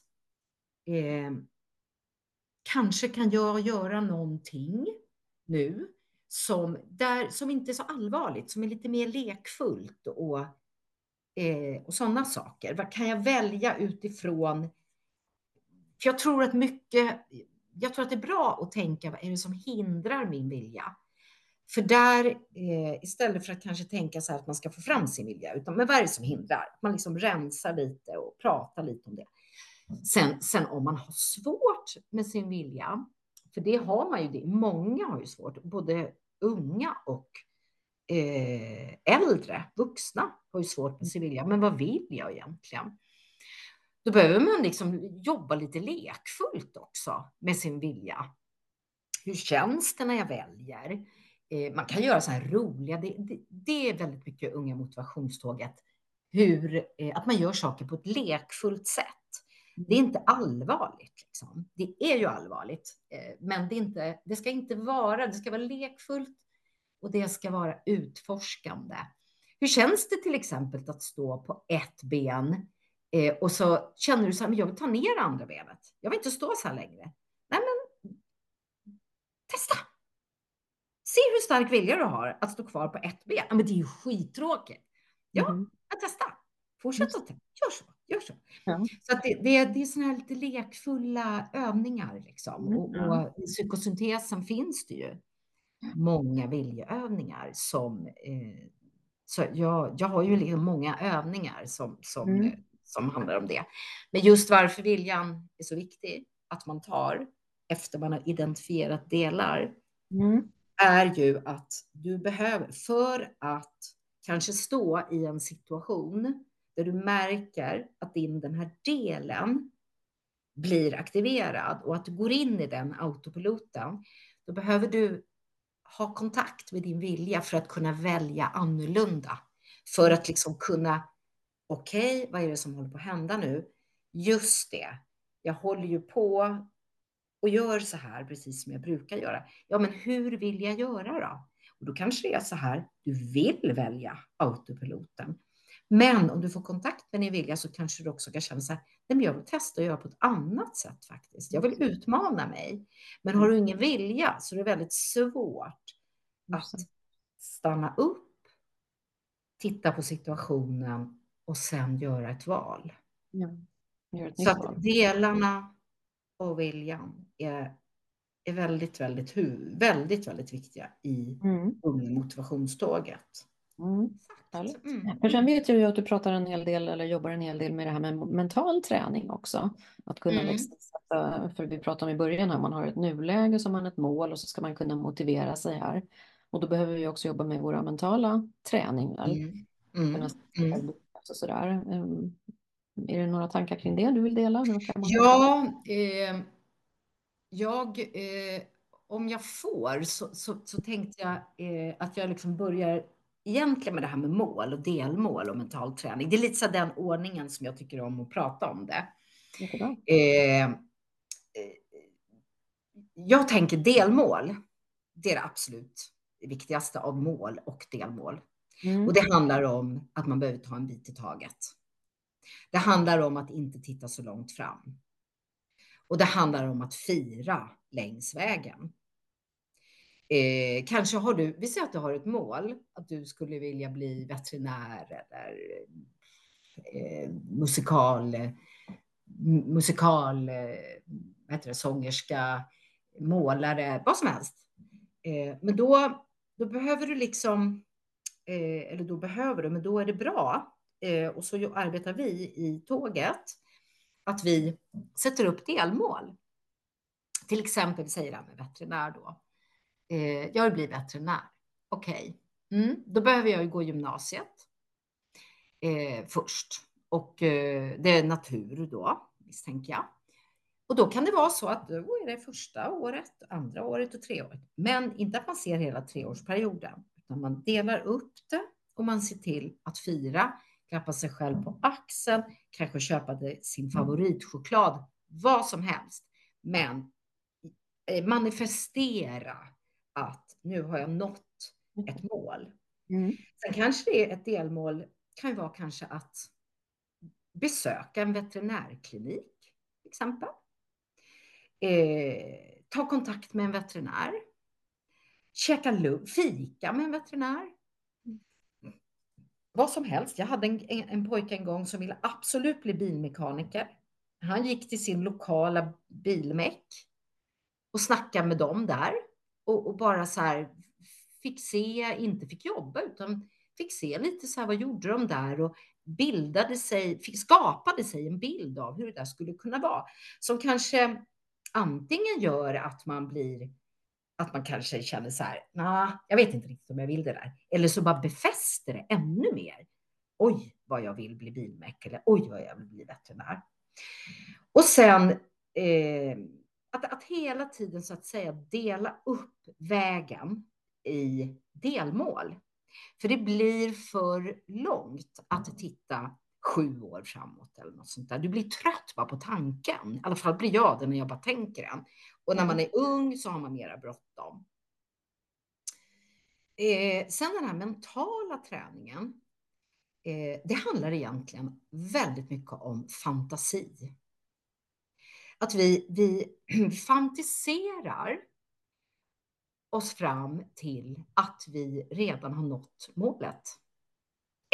eh, kanske kan jag göra någonting nu som, där, som inte är så allvarligt, som är lite mer lekfullt och, eh, och sådana saker. Vad kan jag välja utifrån? För jag tror att mycket, jag tror att det är bra att tänka, vad är det som hindrar min vilja? För där, eh, istället för att kanske tänka så här att man ska få fram sin vilja, utan men vad är det som hindrar? Man liksom rensar lite och pratar lite om det. Sen, sen om man har svårt med sin vilja, för det har man ju, det, många har ju svårt, både unga och eh, äldre, vuxna har ju svårt med sin vilja. Men vad vill jag egentligen? Då behöver man liksom jobba lite lekfullt också med sin vilja. Hur känns det när jag väljer? Eh, man kan göra så här roliga, det, det, det är väldigt mycket unga motivationståget, hur, eh, att man gör saker på ett lekfullt sätt. Det är inte allvarligt. Liksom. Det är ju allvarligt, eh, men det, är inte, det ska inte vara, det ska vara lekfullt och det ska vara utforskande. Hur känns det till exempel att stå på ett ben och så känner du så här, men jag vill ta ner andra benet. Jag vill inte stå så här längre. Nej, men testa. Se hur stark vilja du har att stå kvar på ett ben. men det är ju skittråkigt. Ja, mm. jag testar. Fortsätt att Gör så. Gör så. Ja. Så att det, det, det är sådana här lite lekfulla övningar. Liksom. Mm. Och, och, i psykosyntesen finns det ju många viljeövningar som eh, så jag, jag har ju liksom många övningar som, som, mm. som handlar om det. Men just varför viljan är så viktig att man tar efter man har identifierat delar. Mm är ju att du behöver, för att kanske stå i en situation där du märker att din, den här delen blir aktiverad och att du går in i den autopiloten, då behöver du ha kontakt med din vilja för att kunna välja annorlunda. För att liksom kunna, okej, okay, vad är det som håller på att hända nu? Just det, jag håller ju på och gör så här, precis som jag brukar göra. Ja, men hur vill jag göra då? Och då kanske det är så här, du vill välja autopiloten. Men om du får kontakt med din vilja så kanske du också kan känna så här, nej men jag vill testa att göra på ett annat sätt faktiskt. Jag vill utmana mig. Men har du ingen vilja så är det väldigt svårt att stanna upp, titta på situationen och sen göra ett val. Ja, ett så att delarna och viljan är, är väldigt, väldigt, väldigt, väldigt viktiga i mm. motivationståget. Mm. Mm. För sen vet jag ju att du pratar en hel del eller jobbar en hel del med det här med mental träning också. Att kunna mm. liksom för vi pratade om i början här, man har ett nuläge som man ett mål och så ska man kunna motivera sig här. Och då behöver vi också jobba med våra mentala träningar. Mm. Mm. mm. Och sådär. Är det några tankar kring det du vill dela? Ja, eh, jag, eh, om jag får så, så, så tänkte jag eh, att jag liksom börjar egentligen med det här med mål och delmål och mental träning, det är lite så den ordningen som jag tycker om att prata om det. Eh, eh, jag tänker delmål, det är det absolut viktigaste av mål och delmål. Mm. Och det handlar om att man behöver ta en bit i taget. Det handlar om att inte titta så långt fram. Och det handlar om att fira längs vägen. Eh, kanske har du, vi säger att du har ett mål, att du skulle vilja bli veterinär eller eh, musikal, musikal, eh, heter det, sångerska, målare, vad som helst. Eh, men då, då behöver du liksom, eh, eller då behöver du, men då är det bra. Eh, och så arbetar vi i tåget, att vi sätter upp delmål. Till exempel, säger han med veterinär då. Eh, jag vill bli veterinär. Okej, okay. mm, då behöver jag ju gå gymnasiet eh, först. Och eh, det är natur då, misstänker jag. Och då kan det vara så att då är det första året, andra året och tre året. Men inte att man ser hela treårsperioden, utan man delar upp det och man ser till att fira, klappa sig själv på axeln, kanske köpa sin favoritchoklad, vad som helst. Men eh, manifestera att nu har jag nått ett mål. Mm. Sen kanske det är ett delmål, kan ju vara kanske att besöka en veterinärklinik, till exempel. Eh, ta kontakt med en veterinär. Käka fika med en veterinär. Vad som helst. Jag hade en, en, en pojke en gång som ville absolut bli bilmekaniker. Han gick till sin lokala bilmek och snackade med dem där och, och, bara så här fick se, inte fick jobba, utan fick se lite så här, vad gjorde de där och bildade sig, fick, skapade sig en bild av hur det där skulle kunna vara. Som kanske antingen gör att man blir, att man kanske känner så här, nah, jag vet inte riktigt om jag vill det där. Eller så bara befäster det ännu mer. Oj, vad jag vill bli bilmek eller oj, vad jag vill bli veterinär. Och sen eh, att, att hela tiden så att säga dela upp vägen i delmål. För det blir för långt att titta sju år framåt eller något sånt där. Du blir trött bara på tanken. I alla fall blir jag det när jag bara tänker den. Och när man är ung så har man mera bråttom. Eh, sen den här mentala träningen. Eh, det handlar egentligen väldigt mycket om fantasi att vi, vi fantiserar oss fram till att vi redan har nått målet.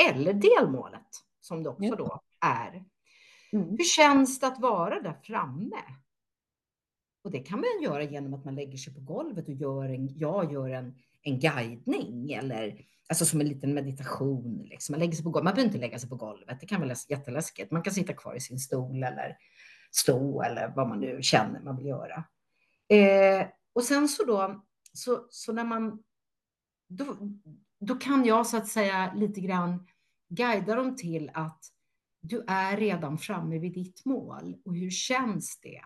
Eller delmålet, som det också då är. Mm. Hur känns det att vara där framme? Och det kan man göra genom att man lägger sig på golvet och gör en, jag gör en, en guidning eller alltså som en liten meditation. Liksom. Man lägger sig på golvet. Man behöver inte lägga sig på golvet. Det kan vara jätteläskigt. Man kan sitta kvar i sin stol eller stå eller vad man nu känner man vill göra. Eh, och sen så då, så, så när man, då, då kan jag så att säga lite grann guida dem till att du är redan framme vid ditt mål och hur känns det?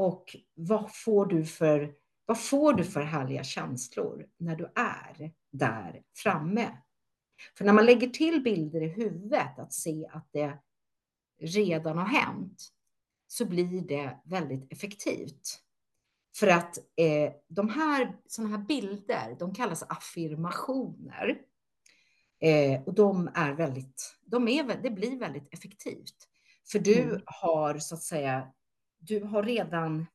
Och vad får du för, vad får du för härliga känslor när du är där framme? För när man lägger till bilder i huvudet, att se att det redan har hänt, så blir det väldigt effektivt. För att eh, de här, sådana här bilder, de kallas affirmationer. Eh, och de är väldigt, de är, det blir väldigt effektivt. För du mm. har så att säga, du har redan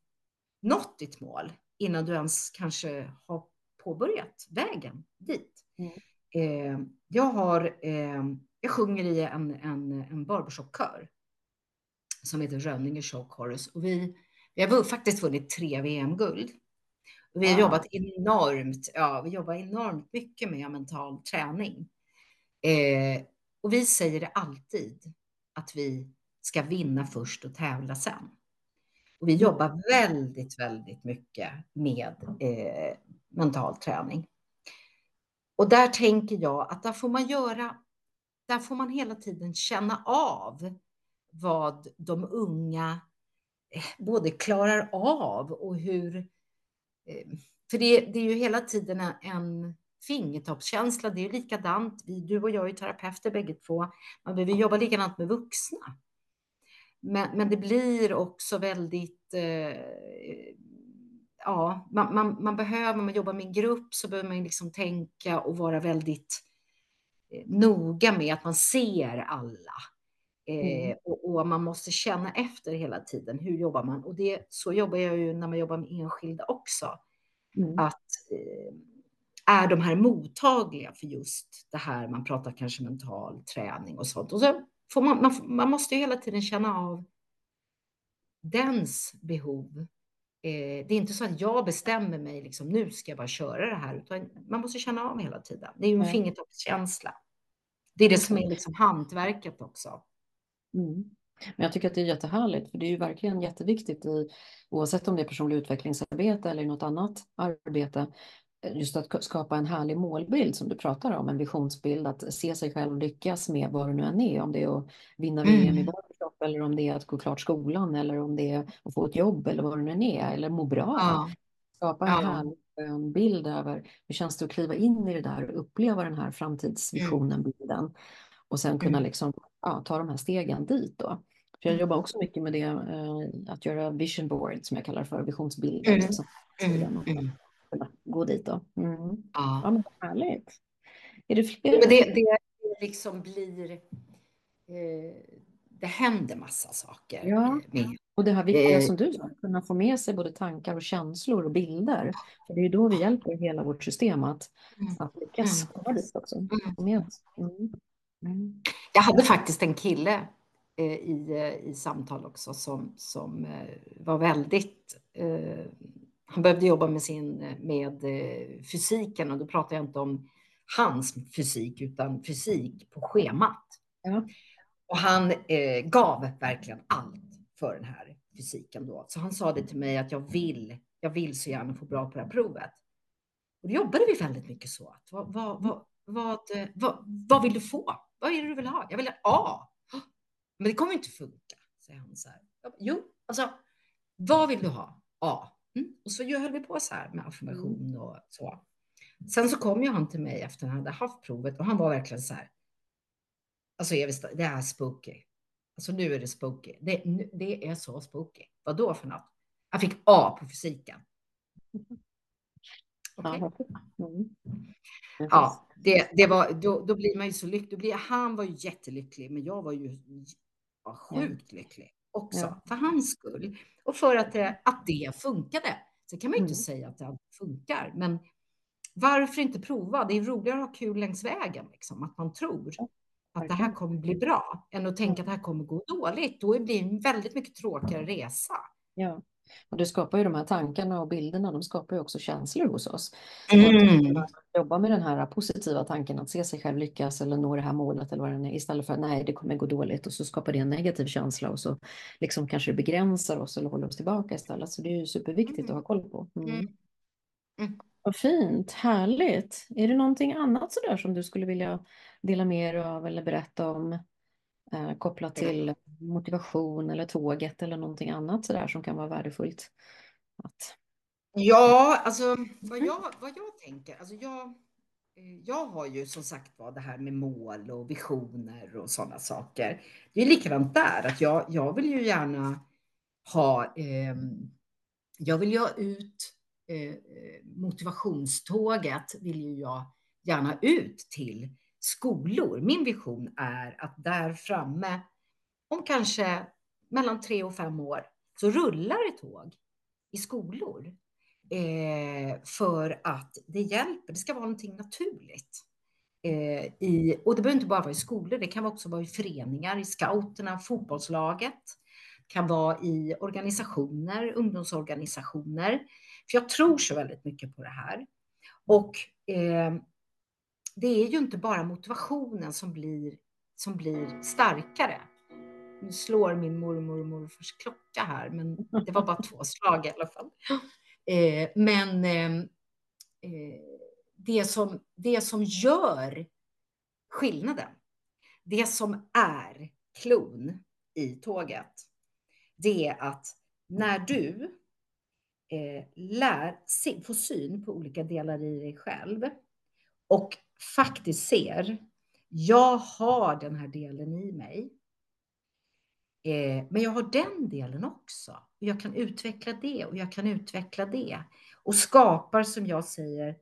nått ditt mål innan du ens kanske har påbörjat vägen dit. Mm. Eh, jag har, eh, jag sjunger i en, en, en barbershopkör som heter Rönninge Show Chorus. Och vi, vi har faktiskt vunnit tre VM-guld. vi har ja. jobbat enormt, ja, vi jobbar enormt mycket med mental träning. Eh, och vi säger det alltid, att vi ska vinna först och tävla sen. Och vi mm. jobbar väldigt, väldigt mycket med eh, mental träning. Och där tänker jag att där får man göra, där får man hela tiden känna av vad de unga eh, både klarar av och hur... Eh, för det, det är ju hela tiden en fingertoppskänsla. Det är likadant. Vi, du och jag är terapeuter bägge två. Man behöver jobba likadant med vuxna. Men, men det blir också väldigt eh, ja, man, man, man, behöver, man jobbar med en grupp så behöver man liksom tänka och vara väldigt eh, noga med att man ser alla. Eh, mm. och, och, man måste känna efter hela tiden. Hur jobbar man? Och det, så jobbar jag ju när man jobbar med enskilda också. Mm. Att eh, är de här mottagliga för just det här? Man pratar kanske mental träning och sånt. Och så får man, man, man måste ju hela tiden känna av dens behov Eh, det är inte så att jag bestämmer mig, liksom, nu ska jag bara köra det här, utan man måste känna av hela tiden. Det är ju en fingertoppskänsla. Det är det som är liksom hantverket också. Mm. Men jag tycker att det är jättehärligt, för det är ju verkligen jätteviktigt i, oavsett om det är personlig utvecklingsarbete eller något annat arbete, just att skapa en härlig målbild som du pratar om, en visionsbild, att se sig själv lyckas med vad det nu än är, om det är att vinna VM mm. i barbershop eller om det är att gå klart skolan eller om det är att få ett jobb eller vad det nu än är, eller må bra. Ja. Skapa en ja. härlig skön bild över hur känns det att kliva in i det där och uppleva den här framtidsvisionen, mm. bilden och sen kunna mm. liksom, ja, ta de här stegen dit då. För jag mm. jobbar också mycket med det, eh, att göra vision board som jag kallar för visionsbilder. Mm. Liksom. Mm gå dit då. Mm. Ja. ja, men härligt. Är det fler? Men det, det liksom blir... Eh, det händer massa saker. Ja. Med. Och det här viktiga eh, som du sa, kunna få med sig både tankar och känslor och bilder. För det är då vi hjälper hela vårt system att, mm. att lyckas komma dit också. Mm. Mm. Jag hade faktiskt en kille eh, i, eh, i samtal också som, som eh, var väldigt eh, han behövde jobba med, sin, med eh, fysiken och då pratar jag inte om hans fysik utan fysik på schemat. Ja. Och han eh, gav verkligen allt för den här fysiken då. Så han sa det till mig att jag vill, jag vill så gärna få bra på det här provet. Och då jobbade vi väldigt mycket så. Att, vad, vad, vad, vad, vad, vad vill du få? Vad är det du vill ha? Jag vill ha A. Men det kommer inte funka, säger han så här. Jo, alltså, vad vill du ha? A. Mm. Och så höll vi på så här med affirmation mm. och så. Sen så kom ju han till mig efter han hade haft provet och han var verkligen så här. Alltså det är spooky. Alltså nu är det spooky. Det, det är så spooky. Vad då för något? Han fick A på fysiken. Okay. Mm. Ja, det, det var, då, då blir man ju så lycklig. Han var ju jättelycklig, men jag var ju var sjukt lycklig också ja. för hans skull och för att det, att det funkade. Så kan man ju inte mm. säga att det funkar, men varför inte prova? Det är roligare att ha kul längs vägen, liksom, att man tror att det här kommer bli bra än att tänka att det här kommer gå dåligt. Då blir det en väldigt mycket tråkigare resa. Ja. Och det skapar ju de här tankarna och bilderna, de skapar ju också känslor hos oss. Mm. Att jobba med den här positiva tanken att se sig själv lyckas eller nå det här målet eller vad det är, istället för att nej, det kommer gå dåligt och så skapar det en negativ känsla och så liksom kanske det begränsar oss eller håller oss tillbaka istället. Så det är ju superviktigt mm. att ha koll på. Mm. Mm. mm. Vad fint, härligt. Är det någonting annat sådär som du skulle vilja dela med dig av eller berätta om? Eh, kopplat till motivation eller tåget eller någonting annat sådär som kan vara värdefullt? Att... Ja, alltså vad jag, vad jag tänker, alltså jag, eh, jag har ju som sagt var det här med mål och visioner och sådana saker. Det är likadant där, att jag, jag vill ju gärna ha, eh, jag vill ju ha ut eh, motivationståget, vill ju jag gärna ut till skolor. Min vision är att där framme, om kanske mellan tre och fem år, så rullar ett tåg i skolor. Eh, för att det hjälper, det ska vara någonting naturligt. Eh, i, och det behöver inte bara vara i skolor, det kan också vara i föreningar, i scouterna, fotbollslaget, Det kan vara i organisationer, ungdomsorganisationer. För jag tror så väldigt mycket på det här. Och eh, det är ju inte bara motivationen som blir, som blir starkare. Nu slår min mormor och morfars klocka här, men det var bara två slag i alla fall. Eh, men ehm, eh, det, som, det som gör skillnaden, det som är klon i tåget, det är att när du eh, lär, se, får syn på olika delar i dig själv och faktiskt ser, jag har den här delen i mig. Eh, men jag har den delen också. Och jag kan utveckla det och jag kan utveckla det. Och skapar, som jag säger,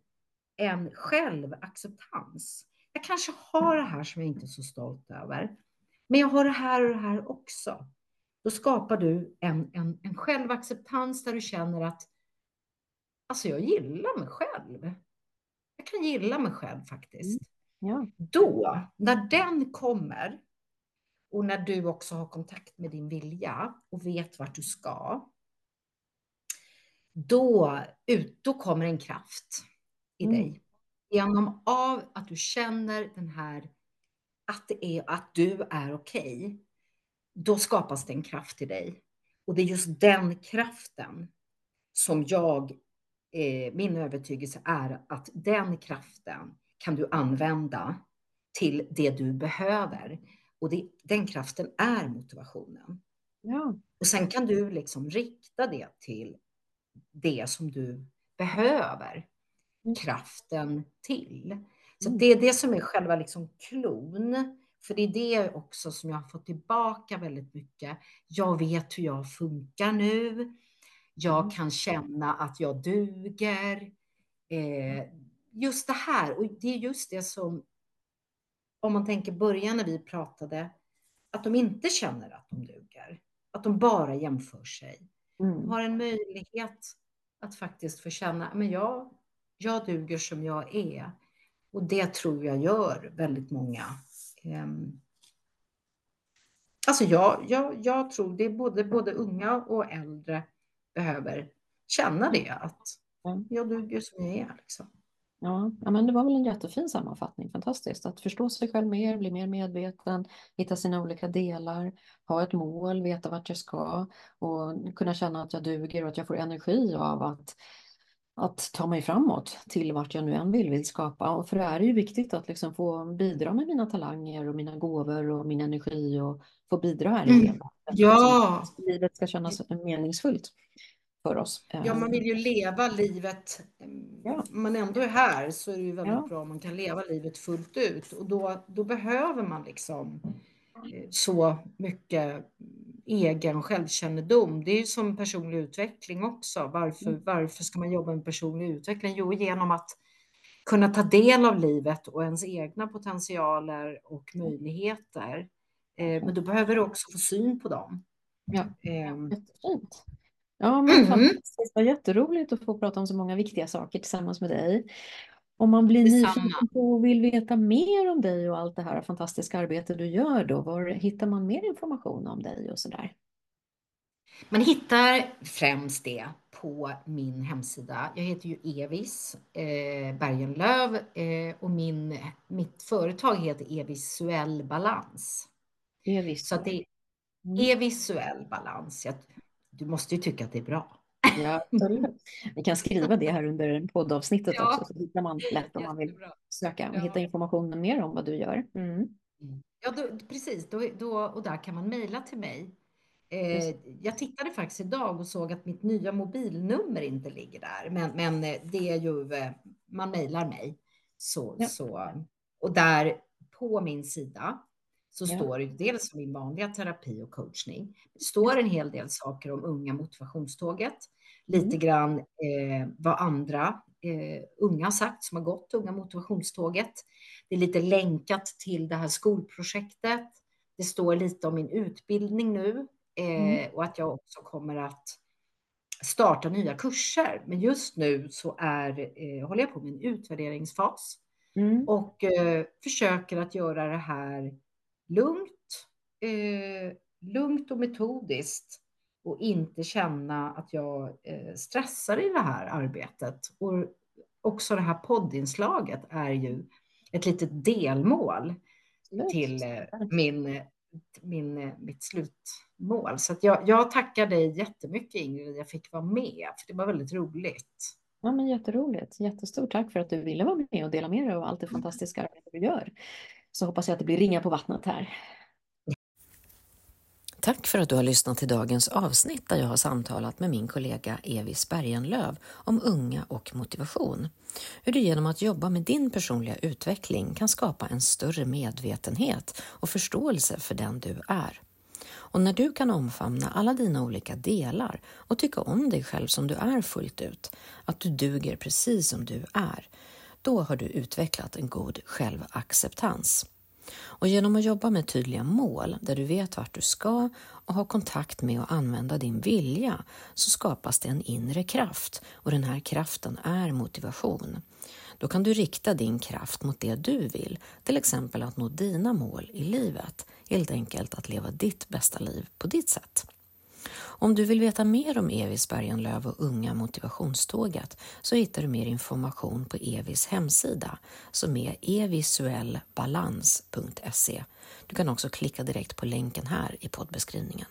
en självacceptans. Jag kanske har det här som jag inte är så stolt över. Men jag har det här och det här också. Då skapar du en, en, en självacceptans där du känner att alltså jag gillar mig själv. Jag kan gilla mig själv faktiskt. Mm. Ja. Då, när den kommer och när du också har kontakt med din vilja och vet vart du ska, då, ut, då kommer en kraft i mm. dig. Genom av att du känner den här, att det är att du är okej, okay, då skapas det en kraft i dig. Och det är just den kraften som jag, eh, min övertygelse är att den kraften kan du använda till det du behöver. Och det, den kraften är motivationen. Ja. Och sen kan du liksom rikta det till det som du behöver mm. kraften till. Så mm. det är det som är själva liksom klon. För det är det också som jag har fått tillbaka väldigt mycket. Jag vet hur jag funkar nu. Jag mm. kan känna att jag duger. Eh, just det här, och det är just det som, om man tänker början när vi pratade, att de inte känner att de duger. Att de bara jämför sig. Mm. Har en möjlighet att faktiskt få känna, men jag, jag duger som jag är. Och det tror jag gör väldigt många. Um, alltså jag, jag, jag tror det är både, både unga och äldre behöver känna det, att jag duger som jag är. Liksom. Ja, men det var väl en jättefin sammanfattning. Fantastiskt att förstå sig själv mer, bli mer medveten, hitta sina olika delar, ha ett mål, veta vart jag ska och kunna känna att jag duger och att jag får energi av att, att ta mig framåt till vart jag nu än vill, vill skapa. Och för det är ju viktigt att liksom få bidra med mina talanger och mina gåvor och min energi och få bidra här i mm. livet. Ja. Livet ska kännas meningsfullt för oss. Ja, man vill ju leva livet. Ja. Om man ändå är här så är det ju väldigt ja. bra om man kan leva livet fullt ut och då, då behöver man liksom eh, så mycket egen självkännedom. Det är ju som personlig utveckling också. Varför, mm. varför ska man jobba med personlig utveckling? Jo, genom att kunna ta del av livet och ens egna potentialer och möjligheter. Eh, men då behöver du också få syn på dem. Ja, eh, jättefint. Ja, men mm. fantastiskt. Det var jätteroligt att få prata om så många viktiga saker tillsammans med dig. Om man blir nyfiken på och vill veta mer om dig och allt det här fantastiska arbete du gör då, var hittar man mer information om dig och så där? Man hittar främst det på min hemsida. Jag heter ju Evis eh, Bergenlöv eh, och min, mitt företag heter Evisuell Balans. Evis. Så det är mm. Evisuell Balans. Jag du måste ju tycka att det är bra. Ja, Vi kan skriva det här under poddavsnittet ja. också, så hittar man lätt om man vill söka och ja. hitta informationen mer om vad du gör. Mm. Ja, då, precis. Då, då, och där kan man mejla till mig. Eh, jag tittade faktiskt idag och såg att mitt nya mobilnummer inte ligger där, men, men eh, det är ju, eh, man mejlar mig. Så, ja. så, och där på min sida så ja. står det dels om min vanliga terapi och coachning. Det står en hel del saker om unga motivationståget, lite mm. grann eh, vad andra eh, unga sagt som har gått unga motivationståget. Det är lite länkat till det här skolprojektet. Det står lite om min utbildning nu eh, mm. och att jag också kommer att starta nya kurser. Men just nu så är, eh, håller jag på med en utvärderingsfas mm. och eh, försöker att göra det här lugnt, eh, lugnt och metodiskt och inte känna att jag eh, stressar i det här arbetet. Och också det här poddinslaget är ju ett litet delmål till eh, min, min, mitt slutmål. Så jag, jag tackar dig jättemycket Ingrid att jag fick vara med, för det var väldigt roligt. Ja, men jätteroligt. Jättestort tack för att du ville vara med och dela med dig av allt det fantastiska arbete du gör så hoppas jag att det blir ringa på vattnet här. Tack för att du har lyssnat till dagens avsnitt där jag har samtalat med min kollega Evis Bergenlöv om unga och motivation. Hur du genom att jobba med din personliga utveckling kan skapa en större medvetenhet och förståelse för den du är. Och när du kan omfamna alla dina olika delar och tycka om dig själv som du är fullt ut, att du duger precis som du är, då har du utvecklat en god självacceptans. Och genom att jobba med tydliga mål där du vet vart du ska och ha kontakt med och använda din vilja så skapas det en inre kraft och den här kraften är motivation. Då kan du rikta din kraft mot det du vill, till exempel att nå dina mål i livet, helt enkelt att leva ditt bästa liv på ditt sätt. Om du vill veta mer om Evis Bergenlöv och Unga motivationståget så hittar du mer information på Evis hemsida som är evisuellbalans.se. Du kan också klicka direkt på länken här i poddbeskrivningen.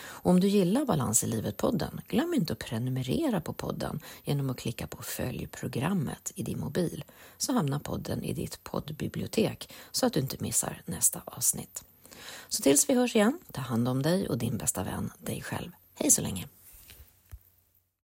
Och om du gillar Balans i livet-podden, glöm inte att prenumerera på podden genom att klicka på Följ-programmet i din mobil, så hamnar podden i ditt poddbibliotek så att du inte missar nästa avsnitt. Så tills vi hörs igen, ta hand om dig och din bästa vän, dig själv. Hej så länge!